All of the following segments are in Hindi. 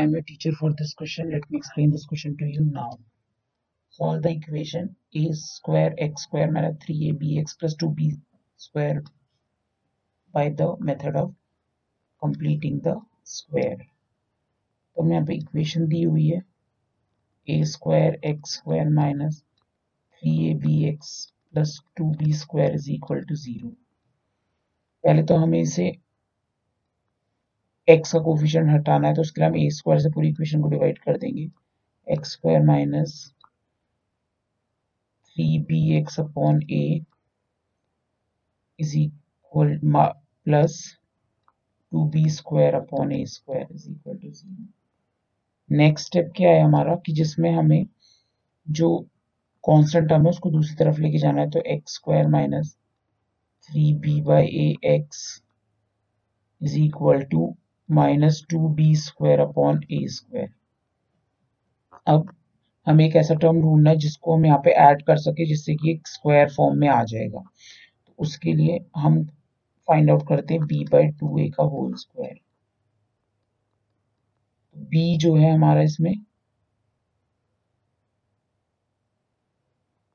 I am a teacher for this question. Let me explain this question to you now. Solve the equation a square x square minus 3abx plus 2b square by the method of completing the square. तो हमें यहाँ पे इक्वेशन दी हुई है A square x square minus three A B x plus two B square is equal to पहले तो हमें इसे एक्स का कोफिशिएंट हटाना है तो उसके लिए हम ए स्क्वायर से पूरी इक्वेशन को डिवाइड कर देंगे। X square minus three B x upon A is equal plus two B square upon A square is equal to zero next step क्या है हमारा? कि जिसमें हमें जो कॉन्स्टेंट टर्म है उसको दूसरी तरफ़ लेके जाना है तो x square minus three B by A x is equal to minus two B square upon A square अब हमें एक ऐसा टर्म ढूंढना है जिसको हम यहाँ पे ऐड कर सके, जिससे कि एक स्क्वायर फॉर्म में आ जाएगा। तो उसके लिए हम फाइंड आउट करते हैं बी बाई टू ए का होल स्क्वायर बी जो है हमारा इसमें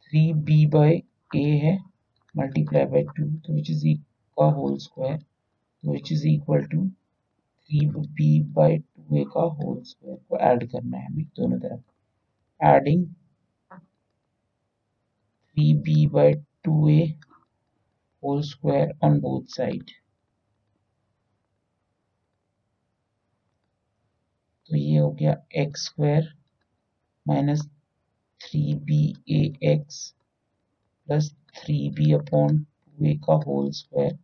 थ्री बी बाई ए है मल्टीप्लाई बाई टू तो विच इज़ का whole square which is equal to three B by two A का होल स्क्वायर को ऐड करना है हमें दोनों तरफ़। Adding three B by two A whole square on both side तो ये हो गया x square minus three B A x plus three B upon two A का whole square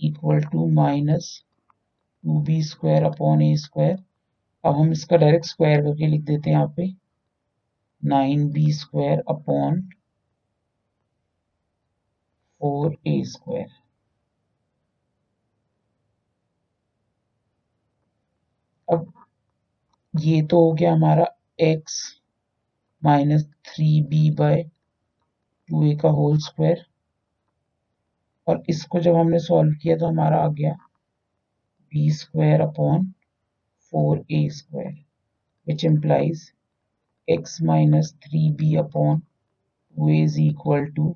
equal to minus two B square upon A square अब हम इसका डायरेक्ट स्क्वायर करके लिख देते हैं यहाँ पे। Nine B square upon four A square अब ये तो हो गया हमारा x minus three B by two A का होल स्क्वायर और इसको जब हमने सॉल्व किया तो हमारा आ गया B square upon four A square which implies x minus three B upon two is equal to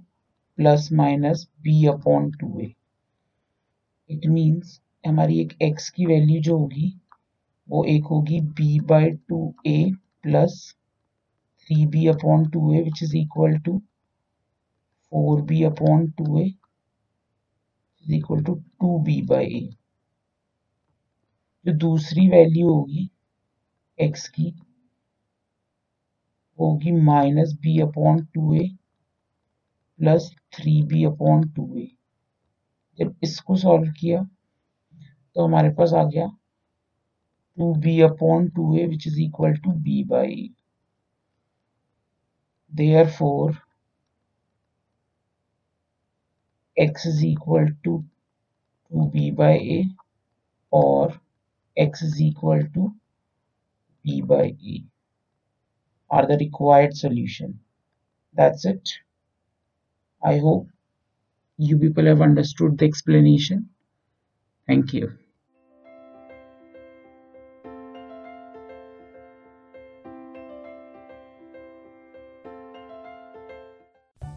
plus minus B upon two A it means हमारी एक एक्स की वैल्यू जो होगी, वो एक होगी B by two A plus three B upon two A which is equal to four B upon two A is equal to two B by A जो दूसरी वैल्यू होगी एक्स की होगी minus B upon two A plus three B upon two A जब इसको सॉल्व किया तो हमारे पास आ गया two B upon two A which is equal to B by A therefore x is equal to 2b by a or x is equal to b by a are the required solution. That's it. I hope you people have understood the explanation. Thank you.